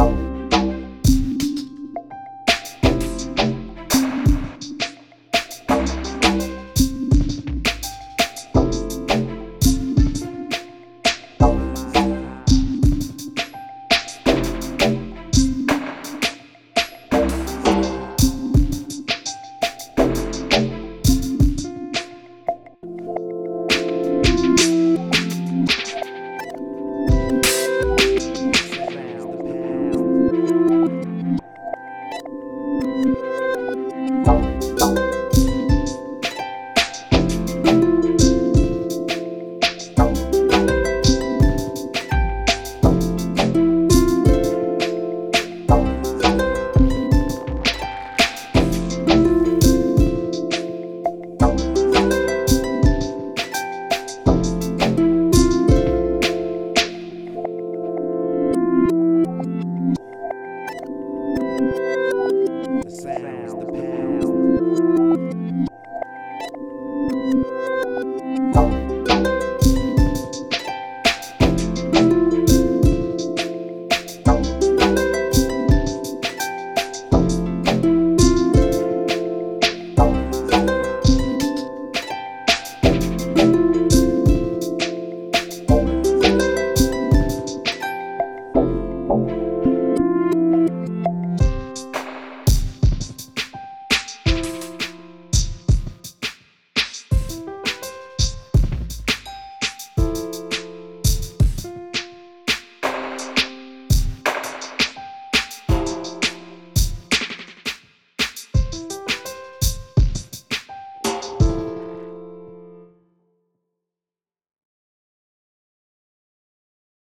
Música